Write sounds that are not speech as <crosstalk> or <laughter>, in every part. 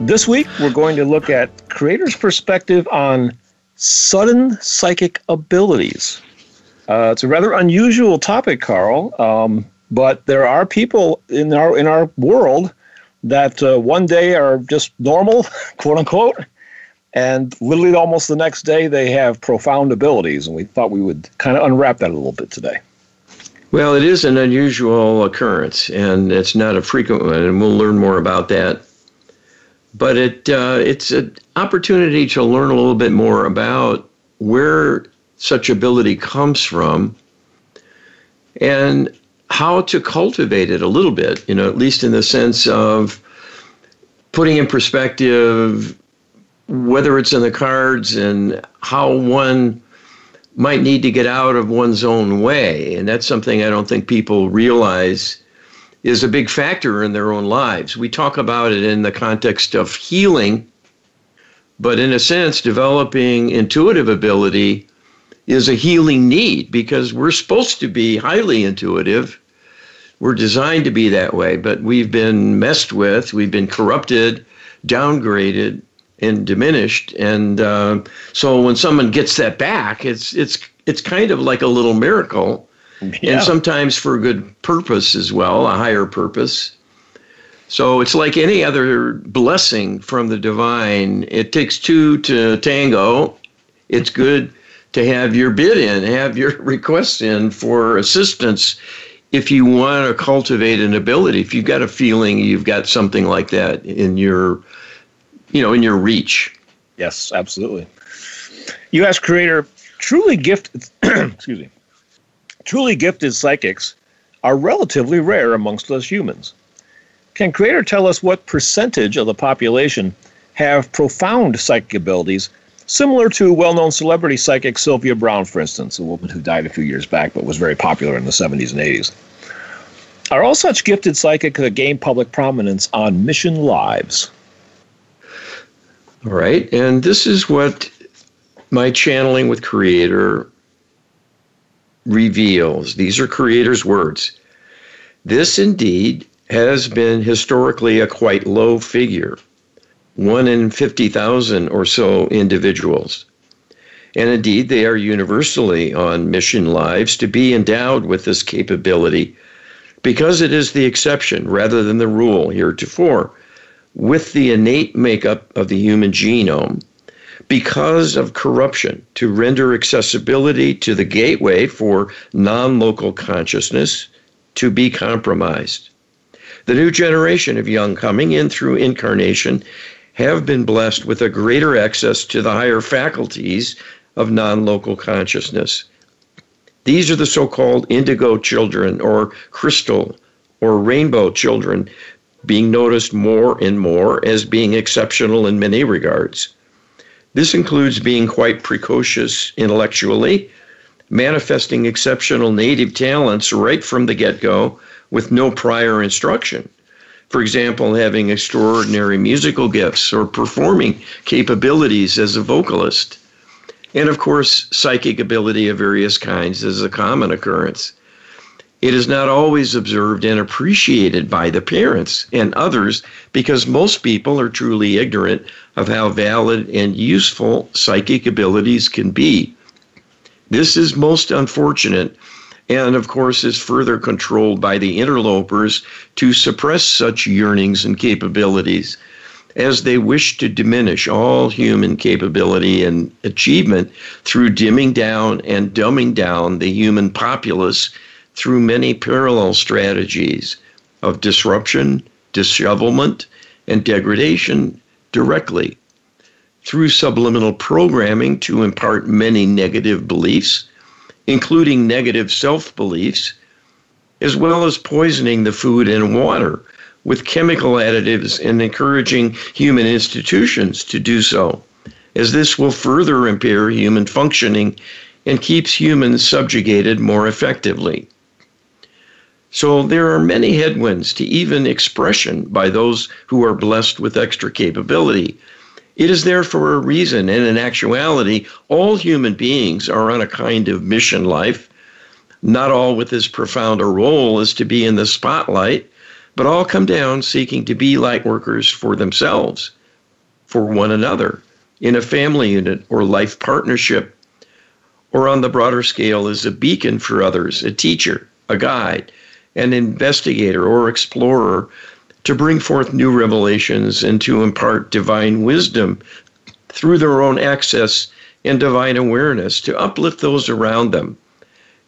This week, we're going to look at creator's perspective on sudden psychic abilities. Uh, it's a rather unusual topic, Carl, um, but there are people in our in our world that uh, one day are just normal, <laughs> quote unquote, and literally almost the next day they have profound abilities. And we thought we would kind of unwrap that a little bit today. Well, it is an unusual occurrence, and it's not a frequent one, and we'll learn more about that but it uh, it's an opportunity to learn a little bit more about where such ability comes from and how to cultivate it a little bit you know at least in the sense of putting in perspective whether it's in the cards and how one might need to get out of one's own way. And that's something i don't think people realize is a big factor in their own lives. We talk about it in the context of healing, but in a sense, developing intuitive ability is a healing need because we're supposed to be highly intuitive. We're designed to be that way, but we've been messed with, we've been corrupted, downgraded, and diminished. And uh, so when someone gets that back, it's it's it's kind of like a little miracle yeah. and sometimes for a good purpose as well, a higher purpose. So it's like any other blessing from the divine. It takes two to tango. It's good to have your bid in, have your <laughs> request in for assistance if you want to cultivate an ability. If you've got a feeling you've got something like that in your, you know, in your reach. Yes, absolutely. You ask creator, truly gifted, <clears throat> excuse me, Truly gifted psychics are relatively rare amongst us humans. Can Creator tell us what percentage of the population have profound psychic abilities, similar to well known celebrity psychic Sylvia Browne, for instance, a woman who died a few years back but was very popular in the 70s and 80s? Are all such gifted psychics that gain public prominence on Mission Lives? All right, and this is what my channeling with Creator reveals. These are creator's words. This indeed has been historically a quite low figure, one in 50,000 or so individuals. And indeed, they are universally on mission lives to be endowed with this capability because it is the exception rather than the rule heretofore. With the innate makeup of the human genome, because of corruption to render accessibility to the gateway for non local consciousness to be compromised. The new generation of young coming in through incarnation have been blessed with a greater access to the higher faculties of non local consciousness. These are the so called indigo children or crystal or rainbow children being noticed more and more as being exceptional in many regards. This includes being quite precocious intellectually, manifesting exceptional native talents right from the get go with no prior instruction. For example, having extraordinary musical gifts or performing capabilities as a vocalist. And of course, psychic ability of various kinds is a common occurrence. It is not always observed and appreciated by the parents and others because most people are truly ignorant of how valid and useful psychic abilities can be. This is most unfortunate and, of course, is further controlled by the interlopers to suppress such yearnings and capabilities as they wish to diminish all human capability and achievement through dimming down and dumbing down the human populace through many parallel strategies of disruption, dishevelment, and degradation directly through subliminal programming to impart many negative beliefs, including negative self beliefs, as well as poisoning the food and water with chemical additives and encouraging human institutions to do so, as this will further impair human functioning and keeps humans subjugated more effectively. So there are many headwinds to even expression by those who are blessed with extra capability. It is there for a reason, and in actuality, all human beings are on a kind of mission life, not all with as profound a role as to be in the spotlight, but all come down seeking to be light workers for themselves, for one another, in a family unit or life partnership, or on the broader scale as a beacon for others, a teacher, a guide, an investigator or explorer to bring forth new revelations and to impart divine wisdom through their own access and divine awareness to uplift those around them.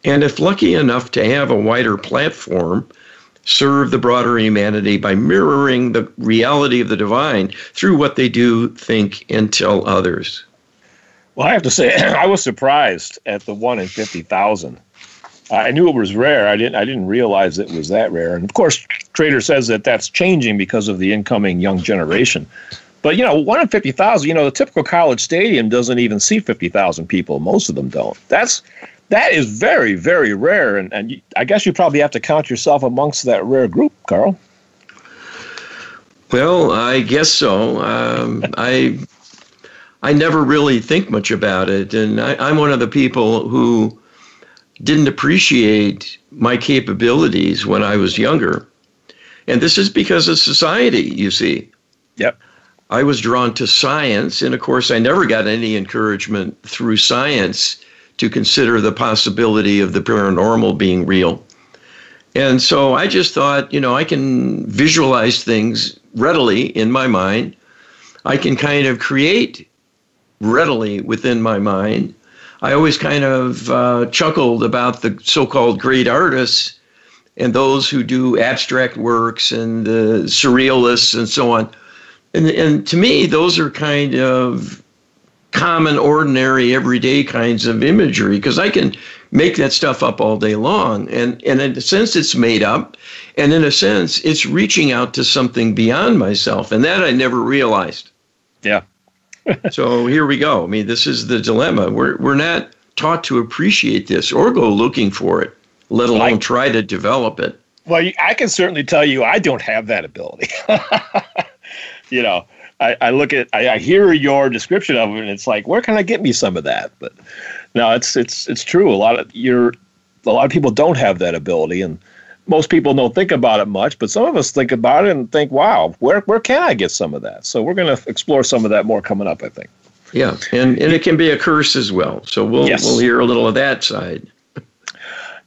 And if lucky enough to have a wider platform, serve the broader humanity by mirroring the reality of the divine through what they do, think, and tell others. Well, I have to say, <clears throat> I was surprised at the one in 50,000. I knew it was rare. I didn't. I didn't realize it was that rare. And of course, Creator says that that's changing because of the incoming young generation. But you know, one in fifty thousand. You know, the typical college stadium doesn't even seat fifty thousand people. Most of them don't. That's that is very very rare. And and I guess you probably have to count yourself amongst that rare group, Carl. Well, I guess so. Um, I I never really think much about it, and I, I'm one of the people who didn't appreciate my capabilities when I was younger. And this is because of society, you see. Yep. I was drawn to science, and of course, I never got any encouragement through science to consider the possibility of the paranormal being real. And so I just thought, you know, I can visualize things readily in my mind. I can kind of create readily within my mind. I always kind of uh, chuckled about the so-called great artists and those who do abstract works and the surrealists and so on. And, and to me, those are kind of common, ordinary, everyday kinds of imagery because I can make that stuff up all day long. And, and in a sense, it's made up. And in a sense, it's reaching out to something beyond myself. And that I never realized. Yeah so here we go. I mean, this is the dilemma. We're we're not taught to appreciate this or go looking for it, let alone try to develop it. Well, I can certainly tell you, I don't have that ability. <laughs> you know, I, I look at, I, I, hear your description of it, and it's like, where can I get me some of that? But no, it's it's it's true. A lot of you're, a lot of people don't have that ability, and most people don't think about it much, but some of us think about it and think, wow, where, where can I get some of that? So we're going to explore some of that more coming up, I think. Yeah, and, and it can be a curse as well. So we'll, yes. we'll hear a little of that side.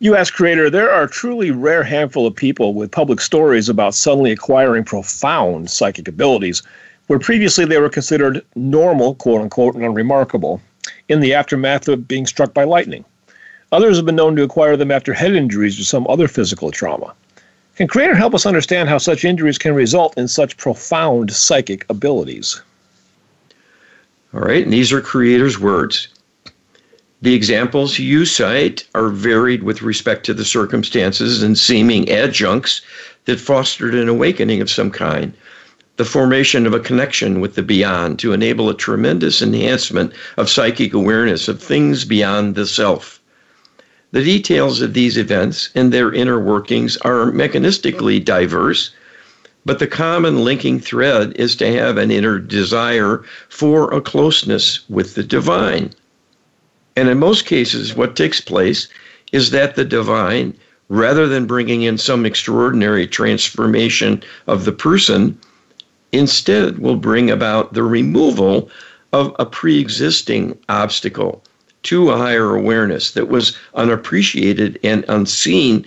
You ask Creator, there are truly rare handful of people with public stories about suddenly acquiring profound psychic abilities, where previously they were considered normal, quote unquote, and unremarkable, in the aftermath of being struck by lightning. Others have been known to acquire them after head injuries or some other physical trauma. Can Creator help us understand how such injuries can result in such profound psychic abilities? All right, and these are Creator's words. The examples you cite are varied with respect to the circumstances and seeming adjuncts that fostered an awakening of some kind, the formation of a connection with the beyond to enable a tremendous enhancement of psychic awareness of things beyond the self. The details of these events and their inner workings are mechanistically diverse, but the common linking thread is to have an inner desire for a closeness with the divine. And in most cases, what takes place is that the divine, rather than bringing in some extraordinary transformation of the person, instead will bring about the removal of a pre existing obstacle to a higher awareness that was unappreciated and unseen,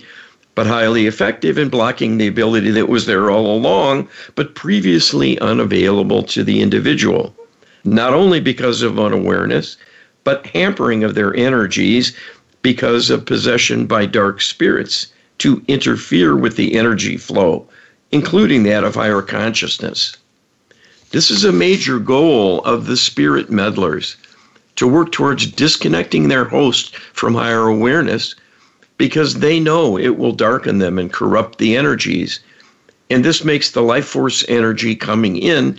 but highly effective in blocking the ability that was there all along, but previously unavailable to the individual. Not only because of unawareness, but hampering of their energies because of possession by dark spirits to interfere with the energy flow, including that of higher consciousness. This is a major goal of the spirit meddlers to work towards disconnecting their host from higher awareness because they know it will darken them and corrupt the energies. And this makes the life force energy coming in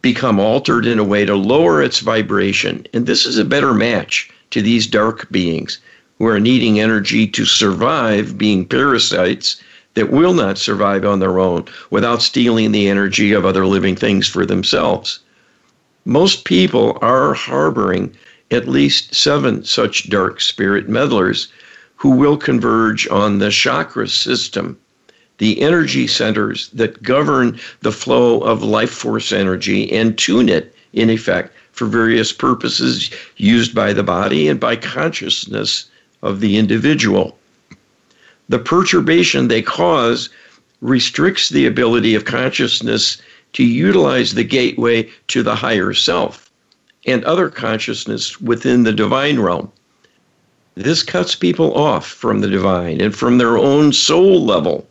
become altered in a way to lower its vibration. And this is a better match to these dark beings who are needing energy to survive being parasites that will not survive on their own without stealing the energy of other living things for themselves. Most people are harboring at least seven such dark spirit meddlers who will converge on the chakra system, the energy centers that govern the flow of life force energy and tune it, in effect, for various purposes used by the body and by consciousness of the individual. The perturbation they cause restricts the ability of consciousness to utilize the gateway to the higher self and other consciousness within the divine realm. This cuts people off from the divine and from their own soul level.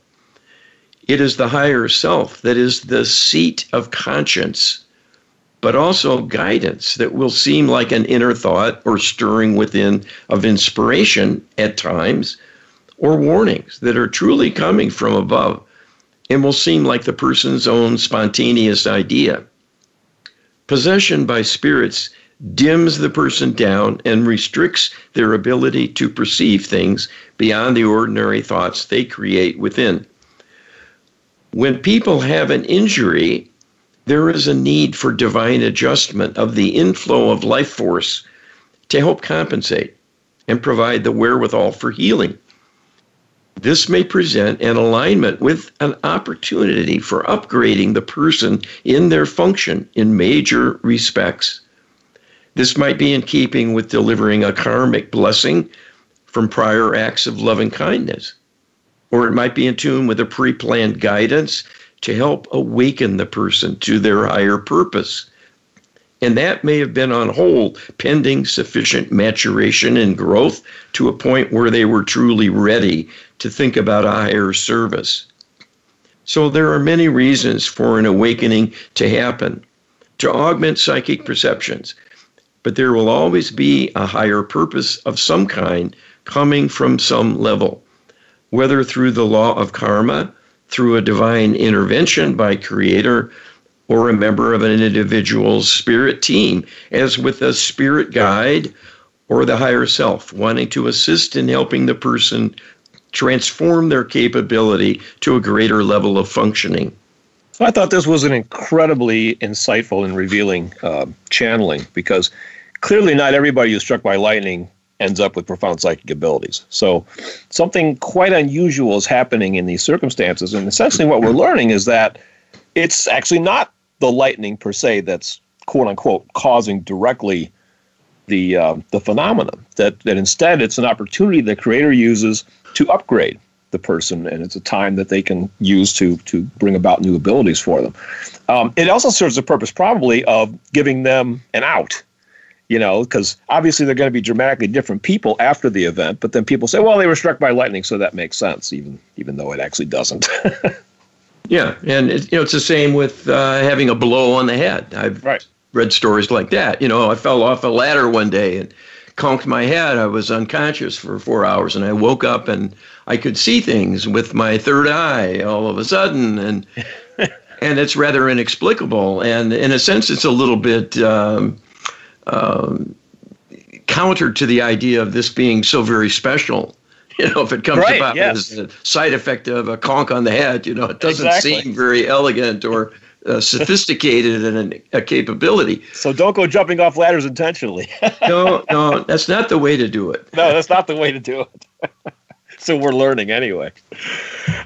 It is the higher self that is the seat of conscience, but also guidance that will seem like an inner thought or stirring within of inspiration at times or warnings that are truly coming from above and will seem like the person's own spontaneous idea. Possession by spirits dims the person down and restricts their ability to perceive things beyond the ordinary thoughts they create within. When people have an injury, there is a need for divine adjustment of the inflow of life force to help compensate and provide the wherewithal for healing. This may present an alignment with an opportunity for upgrading the person in their function in major respects. This might be in keeping with delivering a karmic blessing from prior acts of loving kindness, or it might be in tune with a pre planned guidance to help awaken the person to their higher purpose. And that may have been on hold pending sufficient maturation and growth to a point where they were truly ready to think about a higher service. So there are many reasons for an awakening to happen, to augment psychic perceptions. But there will always be a higher purpose of some kind coming from some level, whether through the law of karma, through a divine intervention by Creator, or a member of an individual's spirit team, as with a spirit guide or the higher self, wanting to assist in helping the person transform their capability to a greater level of functioning. I thought this was an incredibly insightful and revealing uh, channeling because clearly not everybody who's struck by lightning ends up with profound psychic abilities. So something quite unusual is happening in these circumstances. And essentially what we're learning is that it's actually not the lightning per se that's quote unquote causing directly the uh, the phenomenon. That that instead it's an opportunity the creator uses to upgrade the person, and it's a time that they can use to to bring about new abilities for them. Um, it also serves the purpose probably of giving them an out. You know, because obviously they're going to be dramatically different people after the event, but then people say, "Well, they were struck by lightning, so that makes sense," even even though it actually doesn't. <laughs> yeah, and it, you know it's the same with uh, having a blow on the head. I've right. read stories like that. You know, I fell off a ladder one day and conked my head. I was unconscious for four hours, and I woke up and I could see things with my third eye all of a sudden, and <laughs> and it's rather inexplicable. And in a sense, it's a little bit um, um, counter to the idea of this being so very special. <laughs> You know, if it comes right, about yes. as a side effect of a conk on the head, you know, it doesn't exactly. seem very elegant or uh, <laughs> sophisticated and a capability. So don't go jumping off ladders intentionally. <laughs> no, no, that's not the way to do it. No, that's not the way to do it. so we're learning anyway.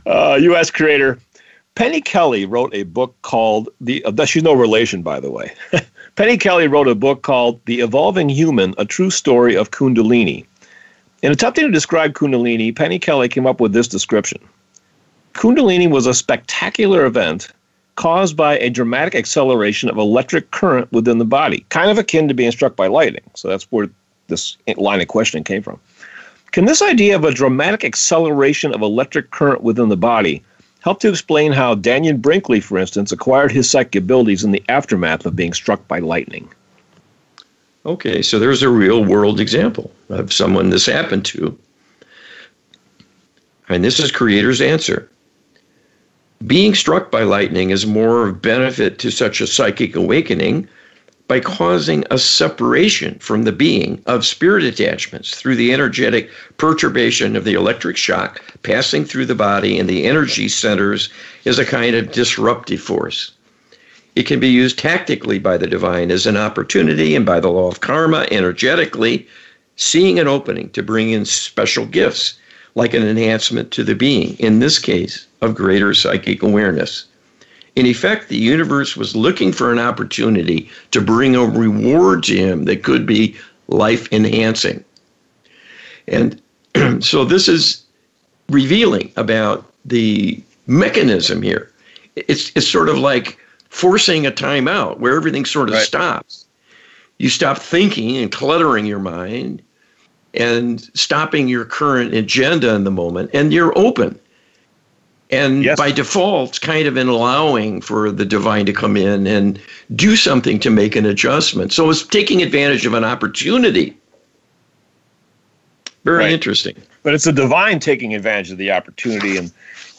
Uh, U.S. creator Penny Kelly wrote a book called the. Uh, she's no relation, by the way. Penny Kelly wrote a book called "The Evolving Human: A True Story of Kundalini." In attempting to describe Kundalini, Penny Kelly came up with this description. Kundalini was a spectacular event caused by a dramatic acceleration of electric current within the body, kind of akin to being struck by lightning. So that's where this line of questioning came from. Can this idea of a dramatic acceleration of electric current within the body help to explain how Dannion Brinkley, for instance, acquired his psychic abilities in the aftermath of being struck by lightning? Okay, so there's a real world example of someone this happened to. And this is Creator's answer. Being struck by lightning is more of benefit to such a psychic awakening by causing a separation from the being of spirit attachments through the energetic perturbation of the electric shock passing through the body and the energy centers is a kind of disruptive force. It can be used tactically by the divine as an opportunity and by the law of karma energetically, seeing an opening to bring in special gifts like an enhancement to the being, in this case, of greater psychic awareness. In effect, the universe was looking for an opportunity to bring a reward to him that could be life enhancing. And <clears throat> so this is revealing about the mechanism here. It's, it's sort of like forcing a timeout where everything sort of right. stops. You stop thinking and cluttering your mind and stopping your current agenda in the moment, and you're open and yes. by default, kind of in allowing for the divine to come in and do something to make an adjustment. So it's taking advantage of an opportunity. Very right. interesting. But it's a divine taking advantage of the opportunity, and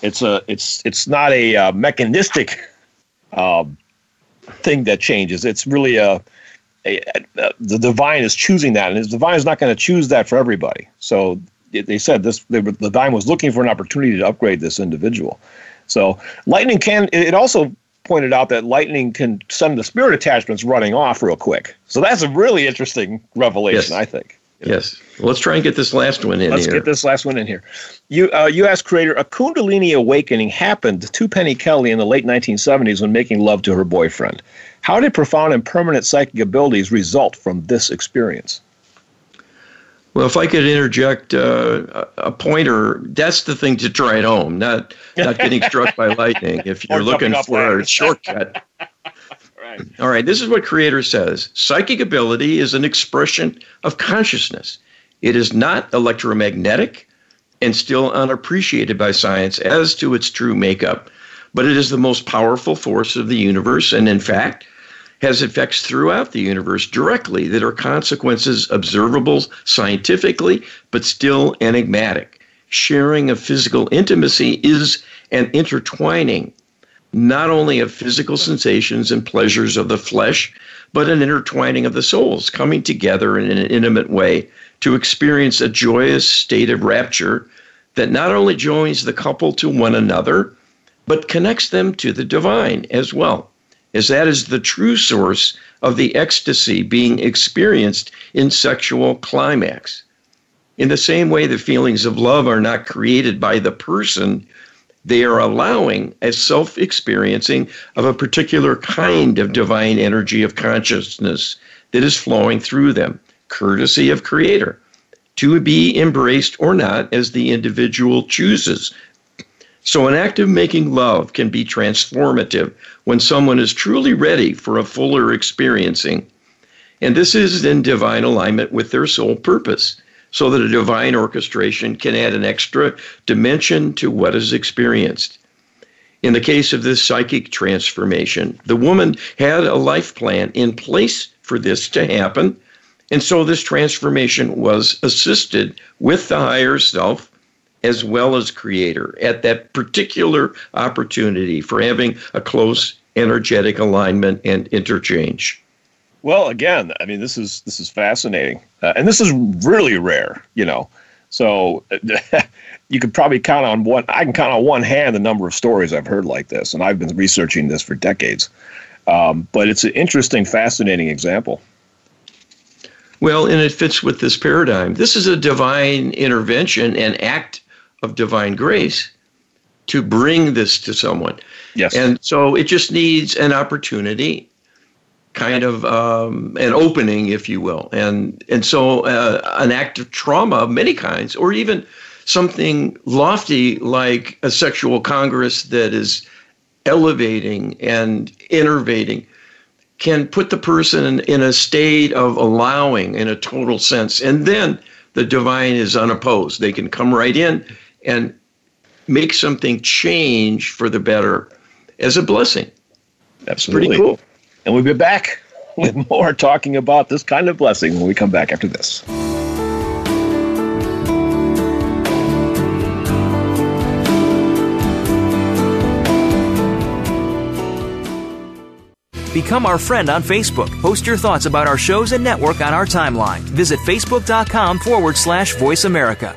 it's a it's it's not a uh, mechanistic um, thing that changes. It's really a, a, a, the divine is choosing that, and the divine is not going to choose that for everybody. So they said this they the divine was looking for an opportunity to upgrade this individual. So lightning can it also pointed out that lightning can send the spirit attachments running off real quick. So that's a really interesting revelation, yes. I think. Yes. Well, let's try and get this last one in let's here. get this last one in here. You, uh, you asked creator, a Kundalini awakening happened to Penny Kelly in the late 1970s when making love to her boyfriend. How did profound and permanent psychic abilities result from this experience? Well, if I could interject uh, a pointer, that's the thing to try at home, not not getting struck by <laughs> lightning. If you're looking for a shortcut. All right. This is what Creator says: Psychic ability is an expression of consciousness. It is not electromagnetic, and still unappreciated by science as to its true makeup. But it is the most powerful force of the universe, and in fact, has effects throughout the universe directly that are consequences observable scientifically, but still enigmatic. Sharing of physical intimacy is an intertwining not only of physical sensations and pleasures of the flesh, but an intertwining of the souls coming together in an intimate way to experience a joyous state of rapture that not only joins the couple to one another, but connects them to the divine as well as that is the true source of the ecstasy being experienced in sexual climax. In the same way, the feelings of love are not created by the person, they are allowing a self experiencing of a particular kind of divine energy of consciousness that is flowing through them, courtesy of Creator, to be embraced or not as the individual chooses so, an act of making love can be transformative when someone is truly ready for a fuller experiencing. And this is in divine alignment with their soul purpose, so that a divine orchestration can add an extra dimension to what is experienced. In the case of this psychic transformation, the woman had a life plan in place for this to happen. And so this transformation was assisted with the higher self as well as creator at that particular opportunity for having a close energetic alignment and interchange. Well, again, I mean, this is this is fascinating, uh, and this is really rare, you know. So <laughs> you could probably count on one. I can count on one hand the number of stories I've heard like this, and I've been researching this for decades. Um, but it's an interesting, fascinating example. Well, and it fits with this paradigm. This is a divine intervention and act of divine grace to bring this to someone. Yes. And so it just needs an opportunity, kind of um, an opening, if you will. And and so uh, an act of trauma of many kinds, or even something lofty like a sexual congress that is elevating and innervating can put the person in a state of allowing in a total sense. And then the divine is unopposed. They can come right in and make something change for the better as a blessing. Absolutely. Pretty cool. And we'll be back <laughs> with more talking about this kind of blessing when we come back after this. Become our friend on Facebook. Post your thoughts about our shows and network on our timeline. Visit facebook.com forward slash voice America.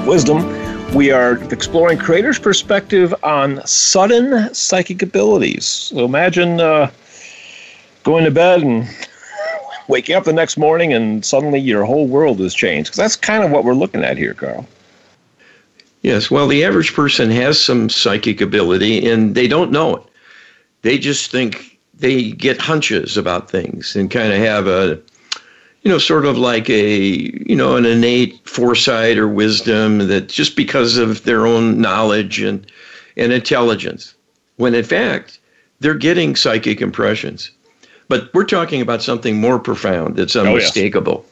Wisdom. We are exploring creators' perspective on sudden psychic abilities. So imagine uh, going to bed and <laughs> waking up the next morning and suddenly your whole world has changed. Because that's kind of what we're looking at here, Carl. Yes, well, the average person has some psychic ability and they don't know it. They just think they get hunches about things and kind of have a, you know, sort of like a, you know, an innate foresight or wisdom that just because of their own knowledge and, and intelligence, when in fact, they're getting psychic impressions. But we're talking about something more profound that's unmistakable. Oh,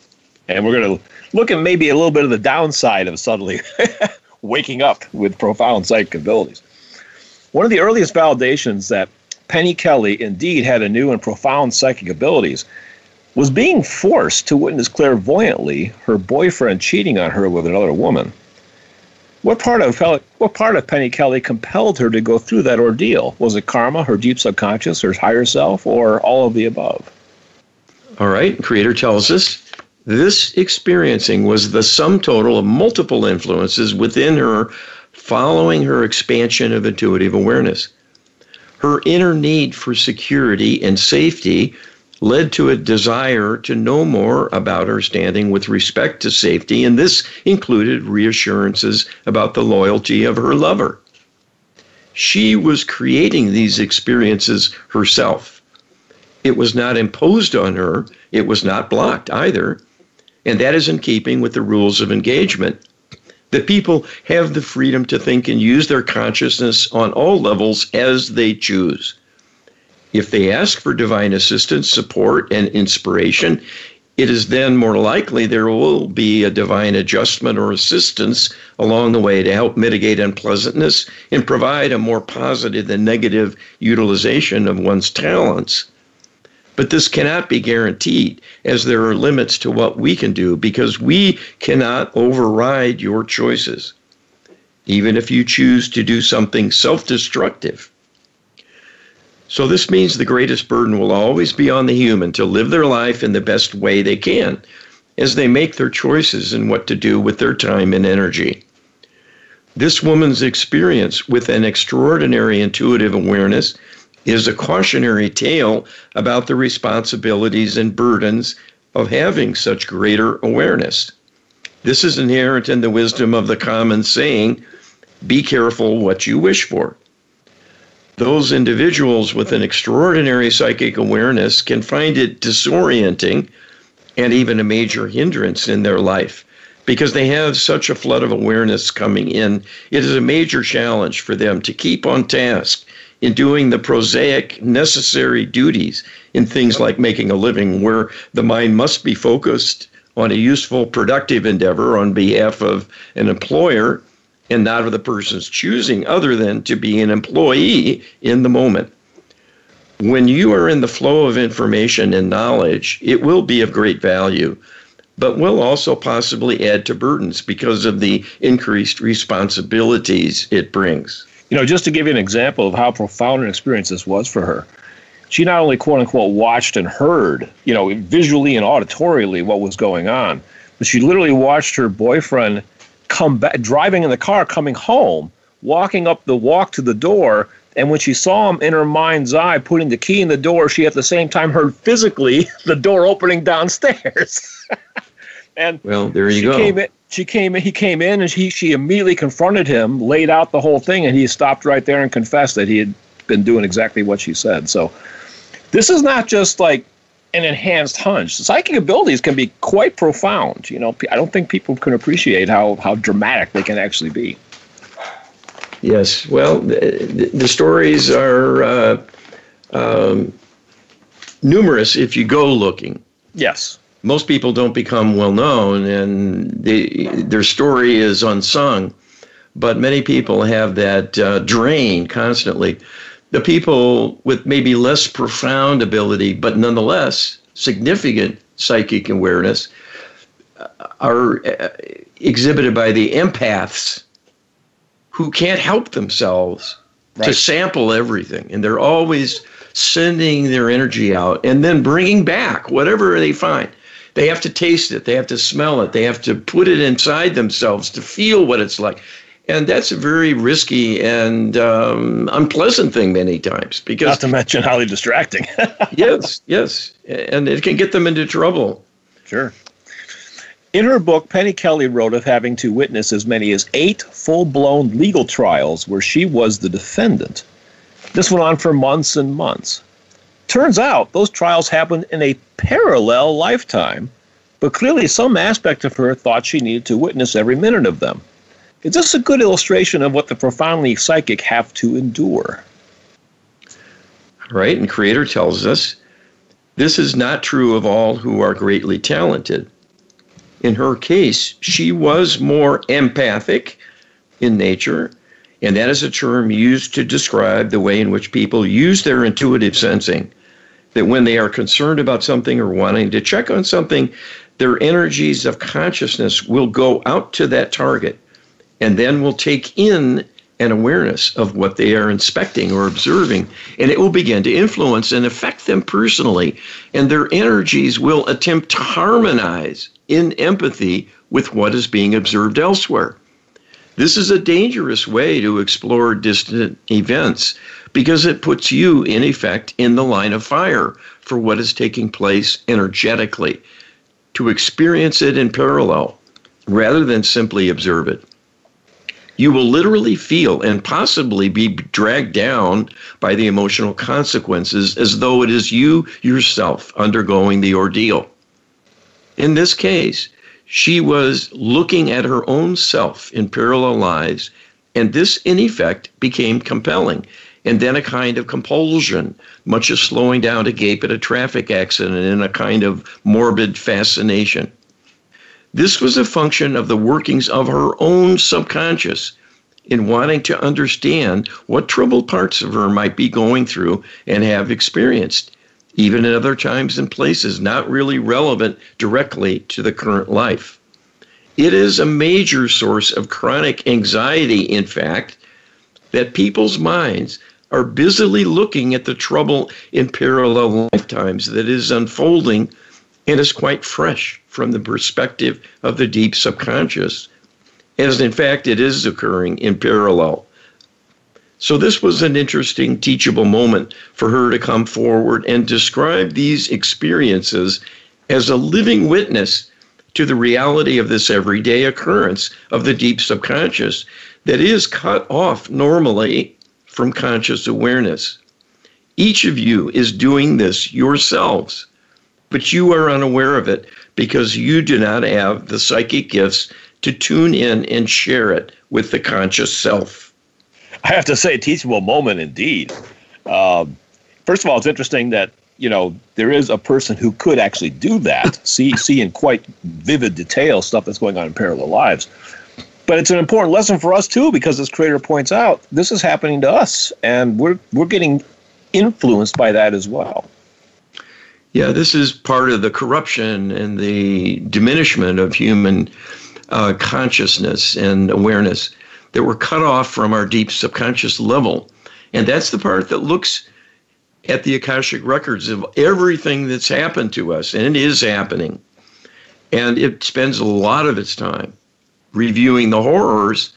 yes. And we're going to look at maybe a little bit of the downside of suddenly <laughs> waking up with profound psychic abilities. One of the earliest validations that Penny Kelly indeed had a new and profound psychic abilities was being forced to witness clairvoyantly her boyfriend cheating on her with another woman. What part of what part of Penny Kelly compelled her to go through that ordeal? Was it karma, her deep subconscious, her higher self, or all of the above? All right, Creator tells us this experiencing was the sum total of multiple influences within her following her expansion of intuitive awareness. Her inner need for security and safety led to a desire to know more about her standing with respect to safety, and this included reassurances about the loyalty of her lover. She was creating these experiences herself. It was not imposed on her, it was not blocked either, and that is in keeping with the rules of engagement. The people have the freedom to think and use their consciousness on all levels as they choose. If they ask for divine assistance, support, and inspiration, it is then more likely there will be a divine adjustment or assistance along the way to help mitigate unpleasantness and provide a more positive than negative utilization of one's talents. But this cannot be guaranteed, as there are limits to what we can do because we cannot override your choices, even if you choose to do something self destructive. So, this means the greatest burden will always be on the human to live their life in the best way they can as they make their choices in what to do with their time and energy. This woman's experience with an extraordinary intuitive awareness is a cautionary tale about the responsibilities and burdens of having such greater awareness. This is inherent in the wisdom of the common saying be careful what you wish for those individuals with an extraordinary psychic awareness can find it disorienting and even a major hindrance in their life because they have such a flood of awareness coming in. It is a major challenge for them to keep on task in doing the prosaic, necessary duties in things like making a living, where the mind must be focused on a useful, productive endeavor on behalf of an employer and not of the person's choosing, other than to be an employee in the moment. When you are in the flow of information and knowledge, it will be of great value, but will also possibly add to burdens because of the increased responsibilities it brings. You know, just to give you an example of how profound an experience this was for her, she not only quote unquote watched and heard, you know, visually and auditorially what was going on, but she literally watched her boyfriend come back, driving in the car, coming home, walking up the walk to the door. And when she saw him in her mind's eye putting the key in the door, she at the same time heard physically <laughs> the door opening downstairs. <laughs> and well, there you she go. Came in, she came in, he came in and he, she immediately confronted him, laid out the whole thing, and he stopped right there and confessed that he had been doing exactly what she said. So this is not just like an enhanced hunch. Psychic abilities can be quite profound. You know, I don't think people can appreciate how, how dramatic they can actually be. Yes. Well, the, the stories are uh, um, numerous if you go looking. Yes most people don't become well known and they, their story is unsung, but many people have that uh, drain constantly. The people with maybe less profound ability, but nonetheless significant psychic awareness, uh, are uh, exhibited by the empaths who can't help themselves right. to sample everything. And they're always sending their energy out and then bringing back whatever they find they have to taste it, they have to smell it, they have to put it inside themselves to feel what it's like. And that's a very risky and um, unpleasant thing many times because not to mention highly distracting. <laughs> yes, yes, and it can get them into trouble. Sure. In her book, Penny Kelly wrote of having to witness as many as eight full blown legal trials where she was the defendant. This went on for months and months. Turns out those trials happened in a parallel lifetime, but clearly some aspect of her thought she needed to witness every minute of them. Is this a good illustration of what the profoundly psychic have to endure? Right, and Creator tells us this is not true of all who are greatly talented. In her case, she was more empathic in nature, and that is a term used to describe the way in which people use their intuitive sensing that when they are concerned about something or wanting to check on something, their energies of consciousness will go out to that target and then will take in an awareness of what they are inspecting or observing, and it will begin to influence and affect them personally. And their energies will attempt to harmonize in empathy with what is being observed elsewhere. This is a dangerous way to explore distant events because it puts you, in effect, in the line of fire for what is taking place energetically, to experience it in parallel rather than simply observe it. You will literally feel and possibly be dragged down by the emotional consequences as though it is you yourself undergoing the ordeal. In this case, she was looking at her own self in parallel lives, and this, in effect, became compelling and then a kind of compulsion, much as slowing down to gape at a traffic accident in a kind of morbid fascination. This was a function of the workings of her own subconscious in wanting to understand what troubled parts of her might be going through and have experienced, even at other times and places not really relevant directly to the current life. It is a major source of chronic anxiety, in fact, that people's minds are busily looking at the trouble in parallel lifetimes that is unfolding and is quite fresh from the perspective of the deep subconscious, as in fact it is occurring in parallel. So, this was an interesting teachable moment for her to come forward and describe these experiences as a living witness to the reality of this everyday occurrence of the deep subconscious that is cut off normally from conscious awareness. Each of you is doing this yourselves, but you are unaware of it because you do not have the psychic gifts to tune in and share it with the conscious self. I have to say, teachable moment indeed. Um, first of all, it's interesting that you know there is a person who could actually do that, <laughs> see see in quite vivid detail stuff that's going on in parallel lives. But it's an important lesson for us too, because as Creator points out, this is happening to us, and we're we're getting influenced by that as well. Yeah, this is part of the corruption and the diminishment of human uh, consciousness and awareness that we're cut off from our deep subconscious level. And that's the part that looks at the Akashic records of everything that's happened to us, and it is happening. And it spends a lot of its time reviewing the horrors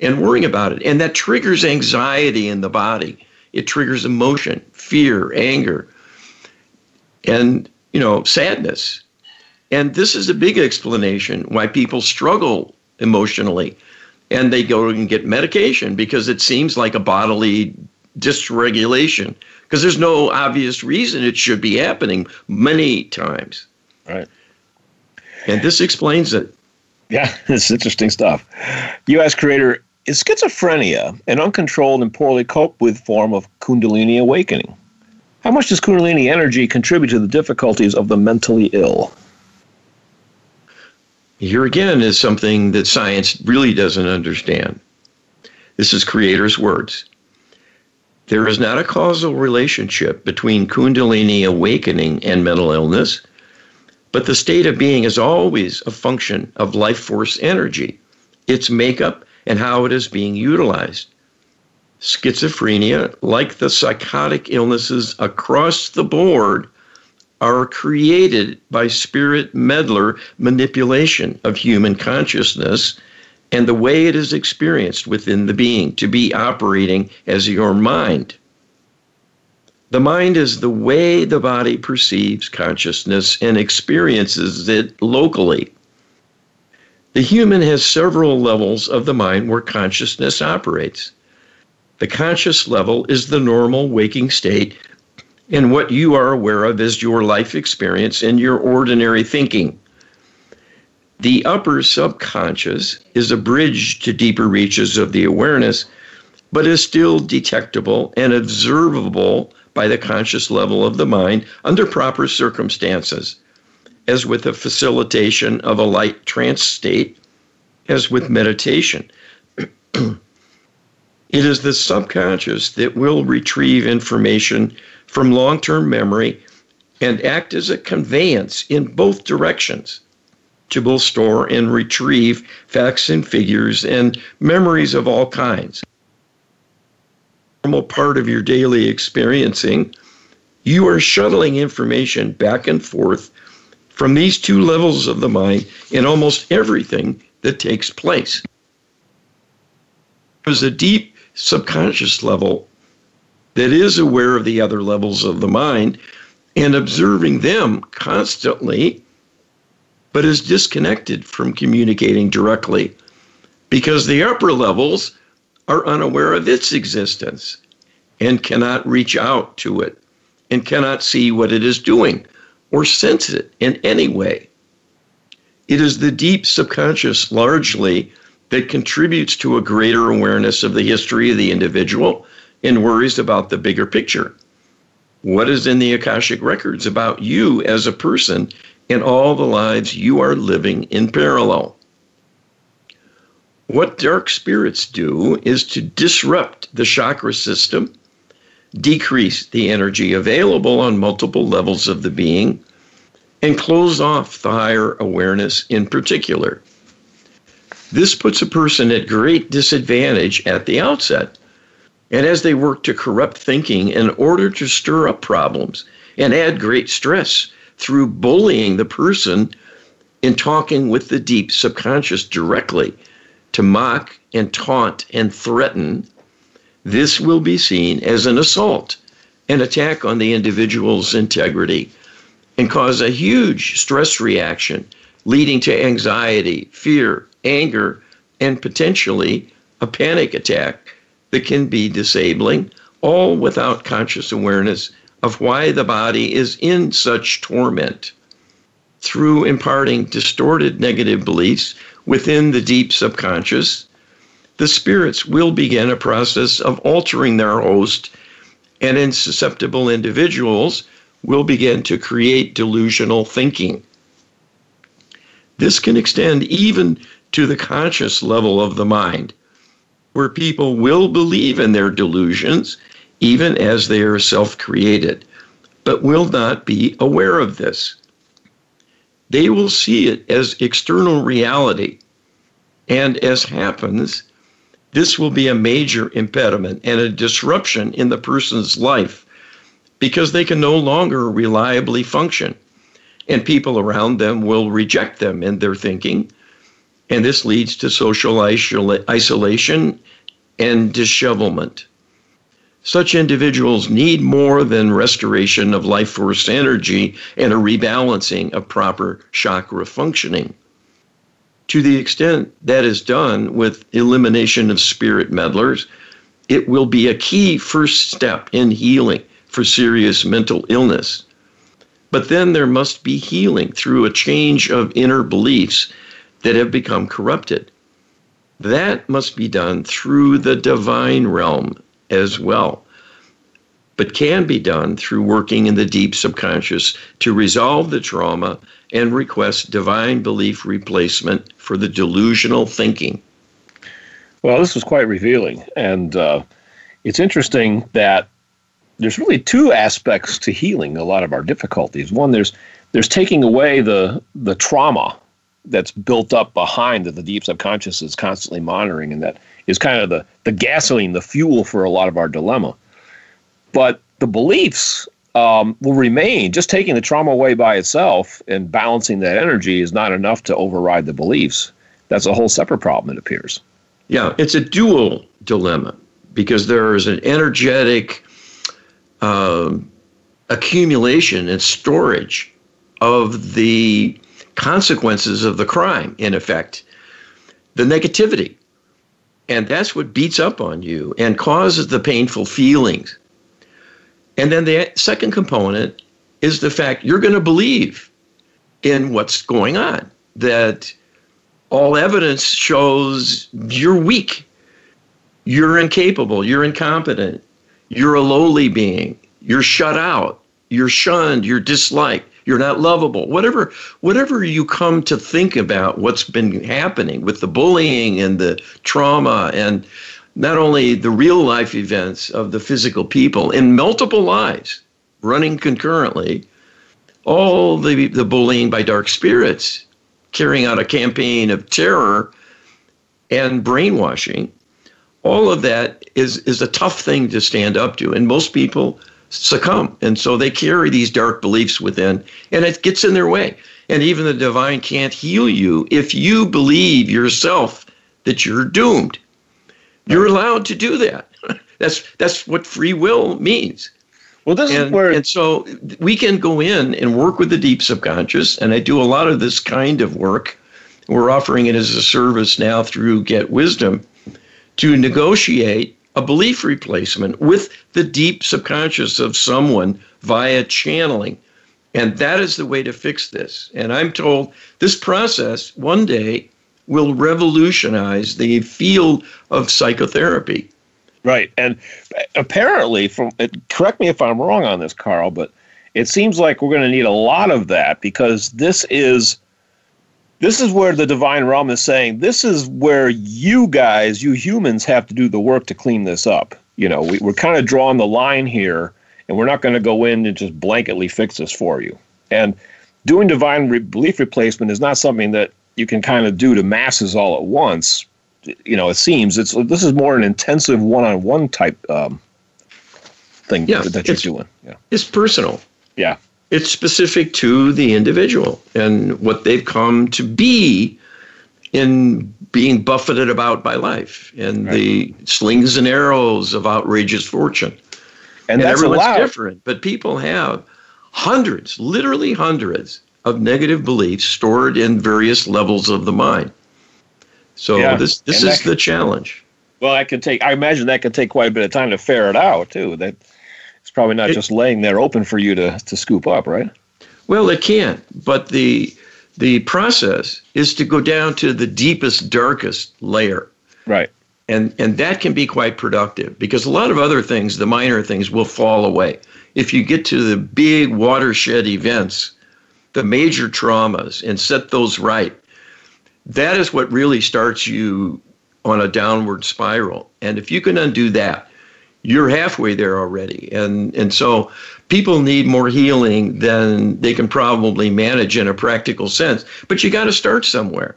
and worrying about it. And that triggers anxiety in the body. It triggers emotion, fear, anger, and you know, sadness. And this is a big explanation why people struggle emotionally and they go and get medication because it seems like a bodily dysregulation because there's no obvious reason it should be happening many times. Right. And this explains it. Yeah, <laughs> it's interesting stuff. U.S. creator is schizophrenia an uncontrolled and poorly coped with form of Kundalini awakening? How much does Kundalini energy contribute to the difficulties of the mentally ill? Here again is something that science really doesn't understand. This is Creator's words. There is not a causal relationship between Kundalini awakening and mental illness, but the state of being is always a function of life force energy, its makeup, and how it is being utilized. Schizophrenia, like the psychotic illnesses across the board, are created by spirit meddler manipulation of human consciousness and the way it is experienced within the being to be operating as your mind. The mind is the way the body perceives consciousness and experiences it locally. The human has several levels of the mind where consciousness operates. The conscious level is the normal waking state, and what you are aware of is your life experience and your ordinary thinking. The upper subconscious is a bridge to deeper reaches of the awareness, but is still detectable and observable by the conscious level of the mind under proper circumstances, as with the facilitation of a light trance state, as with meditation. <clears throat> it is the subconscious that will retrieve information from long term memory and act as a conveyance in both directions to both store and retrieve facts and figures and memories of all kinds. Normal part of your daily experiencing, you are shuttling information back and forth from these two levels of the mind in almost everything that takes place. There's a deep subconscious level that is aware of the other levels of the mind and observing them constantly but is disconnected from communicating directly because the upper levels are unaware of its existence and cannot reach out to it and cannot see what it is doing or sense it in any way. It is the deep subconscious largely that contributes to a greater awareness of the history of the individual and worries about the bigger picture. What is in the Akashic records about you as a person in all the lives you are living in parallel. What dark spirits do is to disrupt the chakra system, decrease the energy available on multiple levels of the being, and close off the higher awareness in particular. This puts a person at great disadvantage at the outset. And as they work to corrupt thinking in order to stir up problems and add great stress through bullying the person in talking with the deep subconscious directly to mock and taunt and threaten, this will be seen as an assault, an attack on the individual's integrity, and cause a huge stress reaction leading to anxiety, fear, anger, and potentially a panic attack that can be disabling, all without conscious awareness of why the body is in such torment through imparting distorted negative beliefs within the deep subconscious, the spirits will begin a process of altering their host, and in susceptible individuals will begin to create delusional thinking. This can extend even to the conscious level of the mind, where people will believe in their delusions even as they are self created, but will not be aware of this. They will see it as external reality. And as happens, this will be a major impediment and a disruption in the person's life because they can no longer reliably function. And people around them will reject them in their thinking. And this leads to social isolation and dishevelment. Such individuals need more than restoration of life force energy and a rebalancing of proper chakra functioning. To the extent that is done with elimination of spirit meddlers, it will be a key first step in healing for serious mental illness. But then there must be healing through a change of inner beliefs that have become corrupted. That must be done through the divine realm as well, but can be done through working in the deep subconscious to resolve the trauma and request divine belief replacement for the delusional thinking. Well, this was quite revealing. And uh, it's interesting that there's really two aspects to healing a lot of our difficulties. One, there's there's taking away the the trauma that's built up behind that the deep subconscious is constantly monitoring, and that is kind of the the gasoline, the fuel for a lot of our dilemma. But the beliefs um, will remain. Just taking the trauma away by itself and balancing that energy is not enough to override the beliefs. That's a whole separate problem, it appears. Yeah, it's a dual dilemma because there is an energetic uh, accumulation and storage of the consequences of the crime, in effect, the negativity. And that's what beats up on you and causes the painful feelings. And then the second component is the fact you're going to believe in what's going on, that all evidence shows you're weak, you're incapable, you're incompetent, you're a lowly being, you're shut out, you're shunned, you're disliked you're not lovable. Whatever whatever you come to think about what's been happening with the bullying and the trauma and not only the real life events of the physical people in multiple lives running concurrently all the the bullying by dark spirits carrying out a campaign of terror and brainwashing all of that is is a tough thing to stand up to. And most people succumb. And so they carry these dark beliefs within, and it gets in their way. And even the divine can't heal you if you believe yourself that you're doomed. You're allowed to do that. <laughs> That's that's what free will means. Well, this and, is where and so we can go in and work with the deep subconscious, and I do a lot of this kind of work. We're offering it as a service now through Get Wisdom to negotiate a belief replacement with the deep subconscious of someone via channeling. And that is the way to fix this. And I'm told this process one day will revolutionize the field of psychotherapy. Right. And apparently, from correct me if I'm wrong on this, Carl, but it seems like we're going to need a lot of that because this is this is where the divine realm is saying this is where you guys you humans have to do the work to clean this up. You know we, we're kind of drawing the line here and we're not going to go in and just blanketly fix this for you. And doing divine re- belief replacement is not something that you can kind of do to masses all at once. You know it seems it's this is more an intensive one-on-one type um, thing yeah, that you're doing. Yeah. It's personal. Yeah it's specific to the individual and what they've come to be in being buffeted about by life and right. the slings and arrows of outrageous fortune. And, and everyone's allowed. different, but people have hundreds, literally hundreds of negative beliefs stored in various levels of the mind. So yeah. this this and is the challenge. Well, I could take. I imagine that could take quite a bit of time to ferret out too. That probably not it, just laying there open for you to, to scoop up, right? Well, it can't. but the the process is to go down to the deepest, darkest layer. Right. And and that can be quite productive because a lot of other things, the minor things, will fall away. If you get to the big watershed events, the major traumas, and set those right, that is what really starts you on a downward spiral. And if you can undo that, you're halfway there already. And and so people need more healing than they can probably manage in a practical sense. But you got to start somewhere.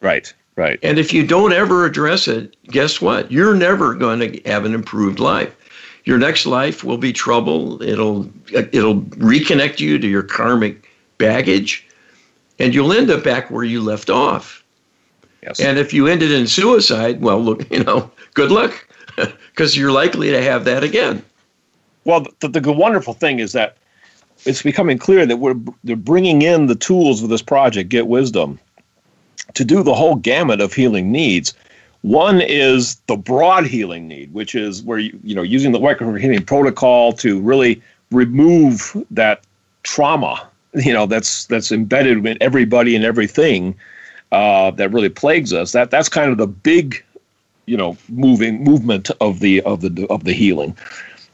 Right. Right. And if you don't ever address it, guess what? You're never going to have an improved life. Your next life will be trouble. It'll it'll reconnect you to your karmic baggage, and you'll end up back where you left off. Yes. And if you ended in suicide, well, look, <laughs> you know, good luck, <laughs> because you're likely to have that again. Well, the, the, the wonderful thing is that it's becoming clear that we're they're bringing in the tools of this project, Get Wisdom, to do the whole gamut of healing needs. One is the broad healing need, which is where you you know using the micro healing protocol to really remove that trauma, you know, that's that's embedded in everybody and everything uh, that really plagues us. That that's kind of the big, you know, moving movement of the of the of the healing.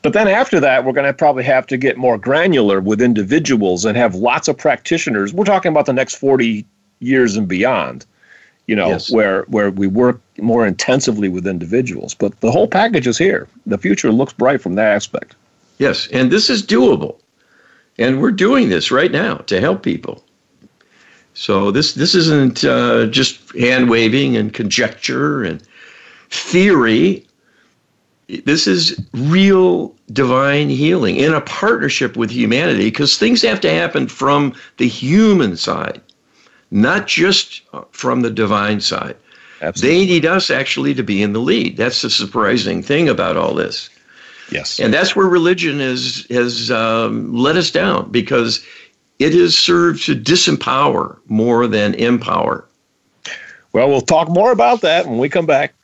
But then after that, we're going to probably have to get more granular with individuals and have lots of practitioners. We're talking about the next 40 years and beyond, you know, yes. where where we work more intensively with individuals. But the whole package is here. The future looks bright from that aspect. Yes, and this is doable. And we're doing this right now to help people. So this this isn't uh, just hand waving and conjecture and theory. This is real divine healing in a partnership with humanity because things have to happen from the human side not just from the divine side. Absolutely. They need us actually to be in the lead. That's the surprising thing about all this. Yes. And that's where religion is, has um, let us down because it has served to disempower more than empower. Well, we'll talk more about that when we come back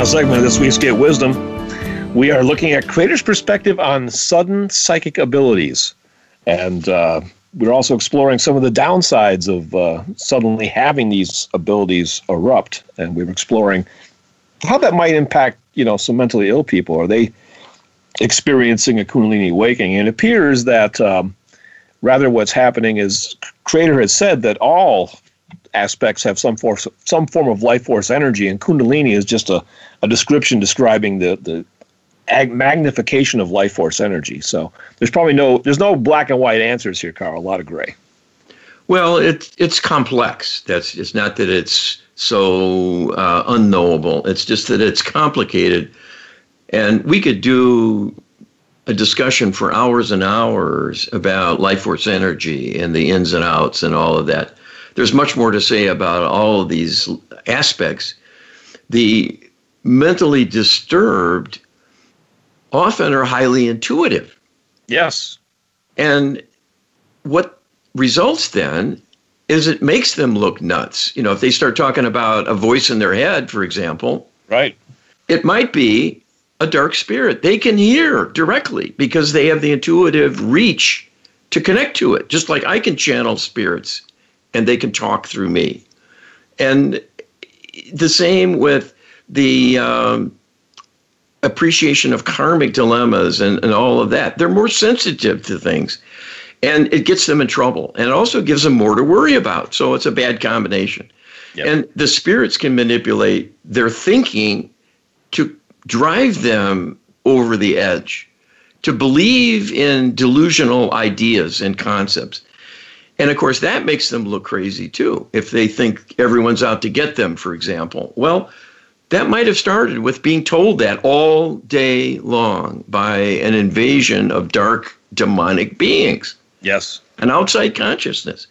Last segment of this week's Get Wisdom, we are looking at Creator's perspective on sudden psychic abilities. And uh, we're also exploring some of the downsides of uh, suddenly having these abilities erupt, and we're exploring how that might impact, you know, some mentally ill people. Are they experiencing a Kundalini awakening? And it appears that um, rather what's happening is Creator has said that all aspects have some force, some form of life force energy, and Kundalini is just a, a description describing the the magnification of life force energy. So there's probably no there's no black and white answers here, Carl. A lot of gray. Well, it's it's complex. That's it's not that it's so uh, unknowable. It's just that it's complicated, and we could do a discussion for hours and hours about life force energy and the ins and outs and all of that. There's much more to say about all of these aspects. The mentally disturbed often are highly intuitive. Yes. And what results then is it makes them look nuts. You know, if they start talking about a voice in their head, for example, right, it might be a dark spirit. They can hear directly because they have the intuitive reach to connect to it, just like I can channel spirits and they can talk through me. And the same with the um, appreciation of karmic dilemmas and, and all of that. They're more sensitive to things and it gets them in trouble and it also gives them more to worry about. So it's a bad combination. Yep. And the spirits can manipulate their thinking to drive them over the edge, to believe in delusional ideas and concepts. And of course, that makes them look crazy too, if they think everyone's out to get them, for example. Well, that might have started with being told that all day long by an invasion of dark demonic beings. Yes. An outside consciousness.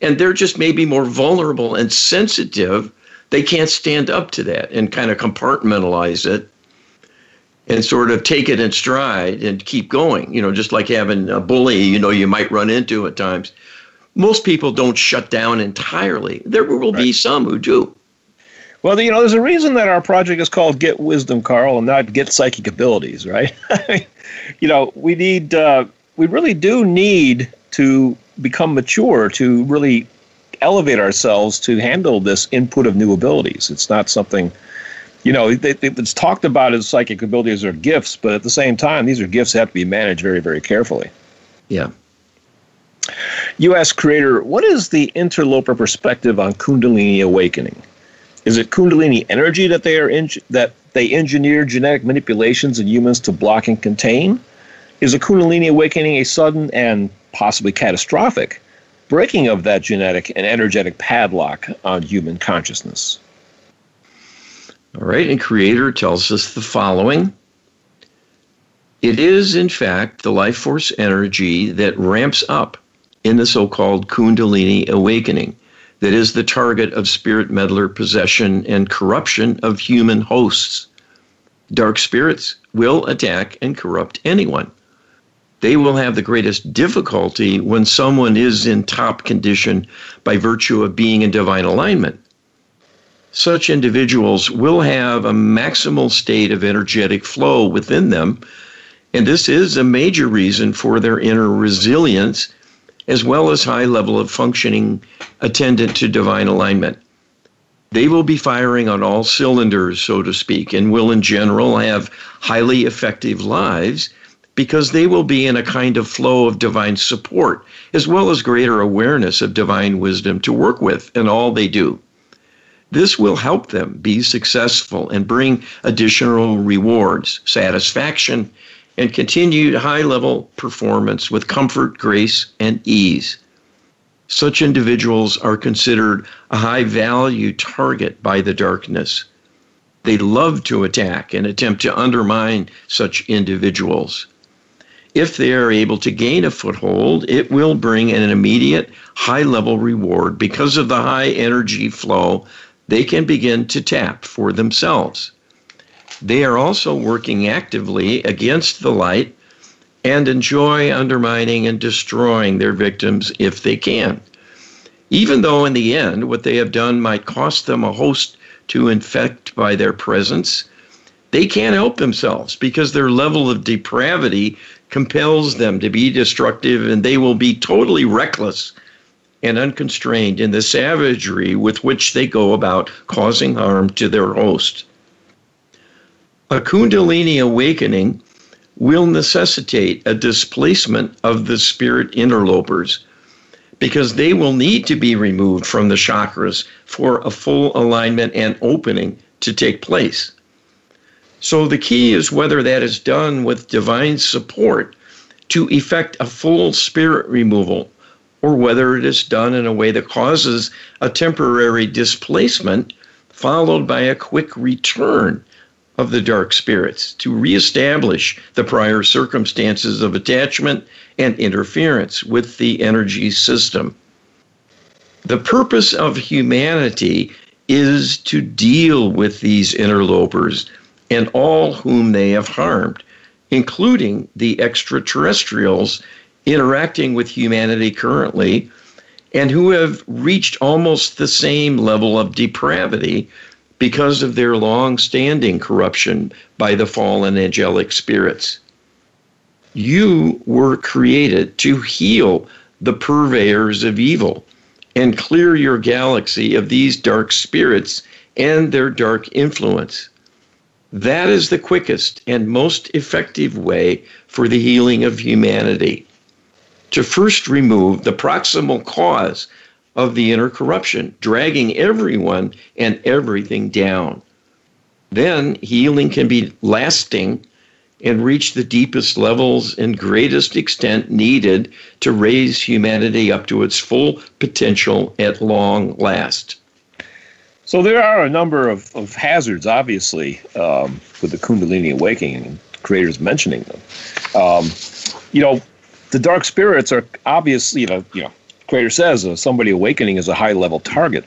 And they're just maybe more vulnerable and sensitive. They can't stand up to that and kind of compartmentalize it and sort of take it in stride and keep going. You know, just like having a bully, you know, you might run into at times. Most people don't shut down entirely. There will right. be some who do. Well, you know, there's a reason that our project is called Get Wisdom, Carl, and not Get Psychic Abilities, right? <laughs> you know, we need, uh, we really do need to become mature to really elevate ourselves to handle this input of new abilities. It's not something you know, it's talked about as psychic abilities are gifts, but at the same time, these are gifts that have to be managed very, very carefully. Yeah. You ask Creator, what is the interloper perspective on Kundalini awakening? Is it Kundalini energy that they are in, that they engineer genetic manipulations in humans to block and contain? Is a Kundalini awakening a sudden and possibly catastrophic breaking of that genetic and energetic padlock on human consciousness? All right, and Creator tells us the following It is, in fact, the life force energy that ramps up in the so called Kundalini awakening that is the target of spirit meddler possession and corruption of human hosts. Dark spirits will attack and corrupt anyone. They will have the greatest difficulty when someone is in top condition by virtue of being in divine alignment such individuals will have a maximal state of energetic flow within them. And this is a major reason for their inner resilience, as well as high level of functioning attendant to divine alignment. They will be firing on all cylinders, so to speak, and will in general have highly effective lives because they will be in a kind of flow of divine support, as well as greater awareness of divine wisdom to work with in all they do. This will help them be successful and bring additional rewards, satisfaction, and continued high level performance with comfort, grace, and ease. Such individuals are considered a high value target by the darkness. They love to attack and attempt to undermine such individuals. If they are able to gain a foothold, it will bring an immediate high level reward because of the high energy flow they can begin to tap for themselves. They are also working actively against the light and enjoy undermining and destroying their victims if they can. Even though in the end what they have done might cost them a host to infect by their presence, they can't help themselves because their level of depravity compels them to be destructive and they will be totally reckless and unconstrained in the savagery with which they go about causing harm to their host. A Kundalini awakening will necessitate a displacement of the spirit interlopers because they will need to be removed from the chakras for a full alignment and opening to take place. So the key is whether that is done with divine support to effect a full spirit removal or whether it is done in a way that causes a temporary displacement followed by a quick return of the dark spirits to reestablish the prior circumstances of attachment and interference with the energy system. The purpose of humanity is to deal with these interlopers and all whom they have harmed, including the extraterrestrials interacting with humanity currently and who have reached almost the same level of depravity because of their long standing corruption by the fallen angelic spirits. You were created to heal the purveyors of evil and clear your galaxy of these dark spirits and their dark influence. That is the quickest and most effective way for the healing of humanity. To first remove the proximal cause of the inner corruption, dragging everyone and everything down. Then healing can be lasting and reach the deepest levels and greatest extent needed to raise humanity up to its full potential at long last. So there are a number of, of hazards, obviously, um, with the Kundalini awakening, and Creator's mentioning them. Um, you know, the dark spirits are obviously, you know, you know, creator says uh, somebody awakening is a high level target,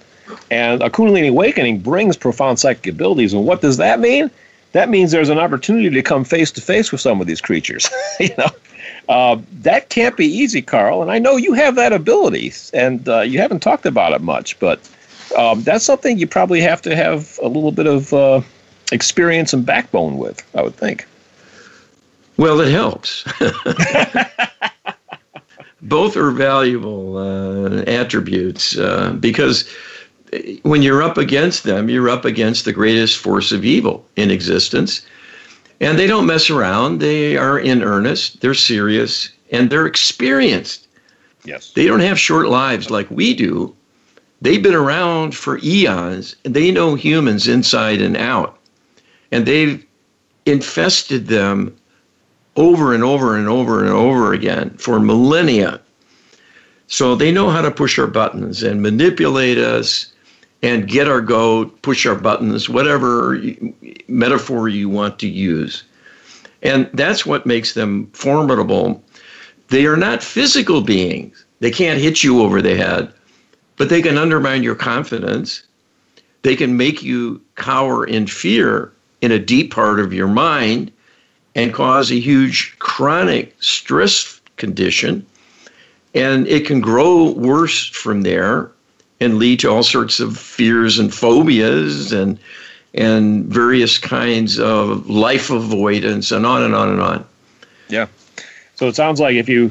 and a Kundalini awakening brings profound psychic abilities. And what does that mean? That means there's an opportunity to come face to face with some of these creatures. <laughs> you know, uh, that can't be easy, Carl. And I know you have that ability, and uh, you haven't talked about it much, but um, that's something you probably have to have a little bit of uh, experience and backbone with, I would think. Well, it helps. <laughs> <laughs> Both are valuable uh, attributes uh, because when you're up against them, you're up against the greatest force of evil in existence. And they don't mess around. They are in earnest, they're serious, and they're experienced. Yes. They don't have short lives like we do. They've been around for eons and they know humans inside and out. And they've infested them over and over and over and over again for millennia. So they know how to push our buttons and manipulate us and get our goat, push our buttons, whatever metaphor you want to use. And that's what makes them formidable. They are not physical beings. They can't hit you over the head, but they can undermine your confidence. They can make you cower in fear in a deep part of your mind and cause a huge chronic stress condition. And it can grow worse from there and lead to all sorts of fears and phobias and and various kinds of life avoidance and on and on and on. Yeah. So it sounds like if you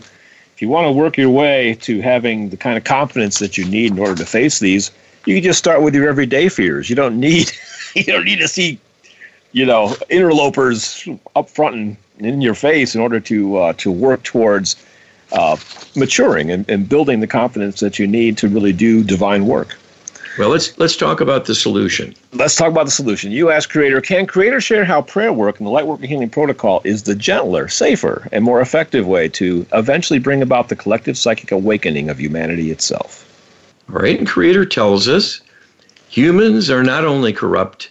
if you want to work your way to having the kind of confidence that you need in order to face these, you can just start with your everyday fears. You don't need <laughs> you don't need to see, you know, interlopers up front and in your face in order to uh, to work towards uh, maturing and, and building the confidence that you need to really do divine work. Well, let's let's talk about the solution. Let's talk about the solution. You ask Creator, can Creator share how prayer work and the Lightworker Healing Protocol is the gentler, safer, and more effective way to eventually bring about the collective psychic awakening of humanity itself? All right, and Creator tells us humans are not only corrupt,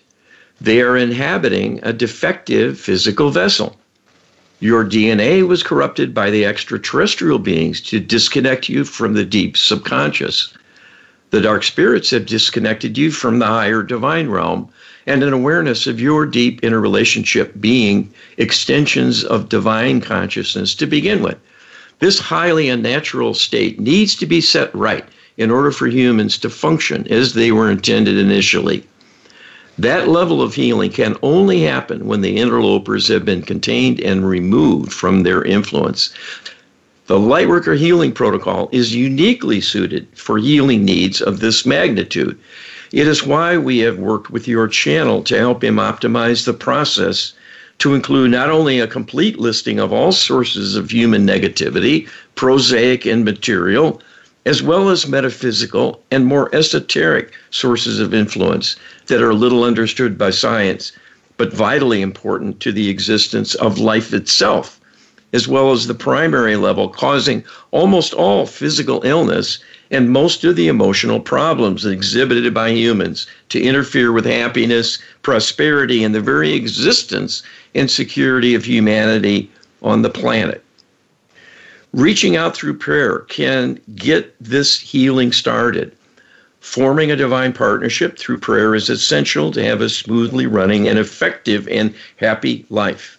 they are inhabiting a defective physical vessel. Your DNA was corrupted by the extraterrestrial beings to disconnect you from the deep subconscious. The dark spirits have disconnected you from the higher divine realm and an awareness of your deep interrelationship being extensions of divine consciousness to begin with. This highly unnatural state needs to be set right in order for humans to function as they were intended initially. That level of healing can only happen when the interlopers have been contained and removed from their influence. The Lightworker Healing Protocol is uniquely suited for healing needs of this magnitude. It is why we have worked with your channel to help him optimize the process to include not only a complete listing of all sources of human negativity, prosaic and material, as well as metaphysical and more esoteric sources of influence that are little understood by science, but vitally important to the existence of life itself as well as the primary level, causing almost all physical illness and most of the emotional problems exhibited by humans to interfere with happiness, prosperity, and the very existence and security of humanity on the planet. Reaching out through prayer can get this healing started. Forming a divine partnership through prayer is essential to have a smoothly running and effective and happy life.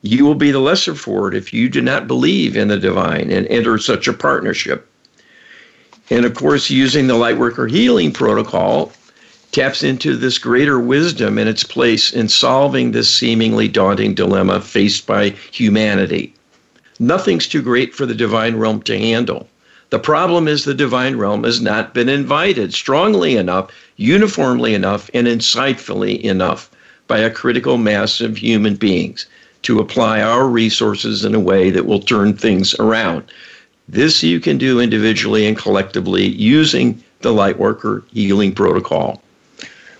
You will be the lesser for it if you do not believe in the divine and enter such a partnership. And of course, using the Lightworker healing protocol taps into this greater wisdom and its place in solving this seemingly daunting dilemma faced by humanity. Nothing's too great for the divine realm to handle. The problem is the divine realm has not been invited strongly enough, uniformly enough, and insightfully enough by a critical mass of human beings to apply our resources in a way that will turn things around. This you can do individually and collectively using the Lightworker Healing Protocol.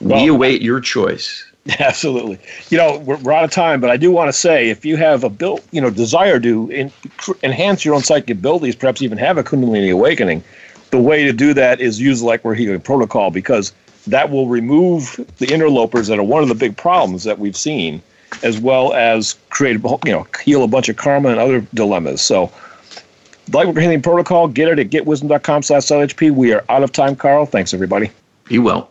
Well, we await your choice. <laughs> Absolutely. You know, we're, we're, out of time, but I do want to say if you have a built, you know, desire to in, enhance your own psychic abilities, perhaps even have a Kundalini awakening, the way to do that is use Lightworker healing protocol because that will remove the interlopers that are one of the big problems that we've seen, as well as create, you know, heal a bunch of karma and other dilemmas. So, Lightworker healing protocol, get it at getwisdom.com slash LHP. We are out of time, Carl. Thanks, everybody. Be well.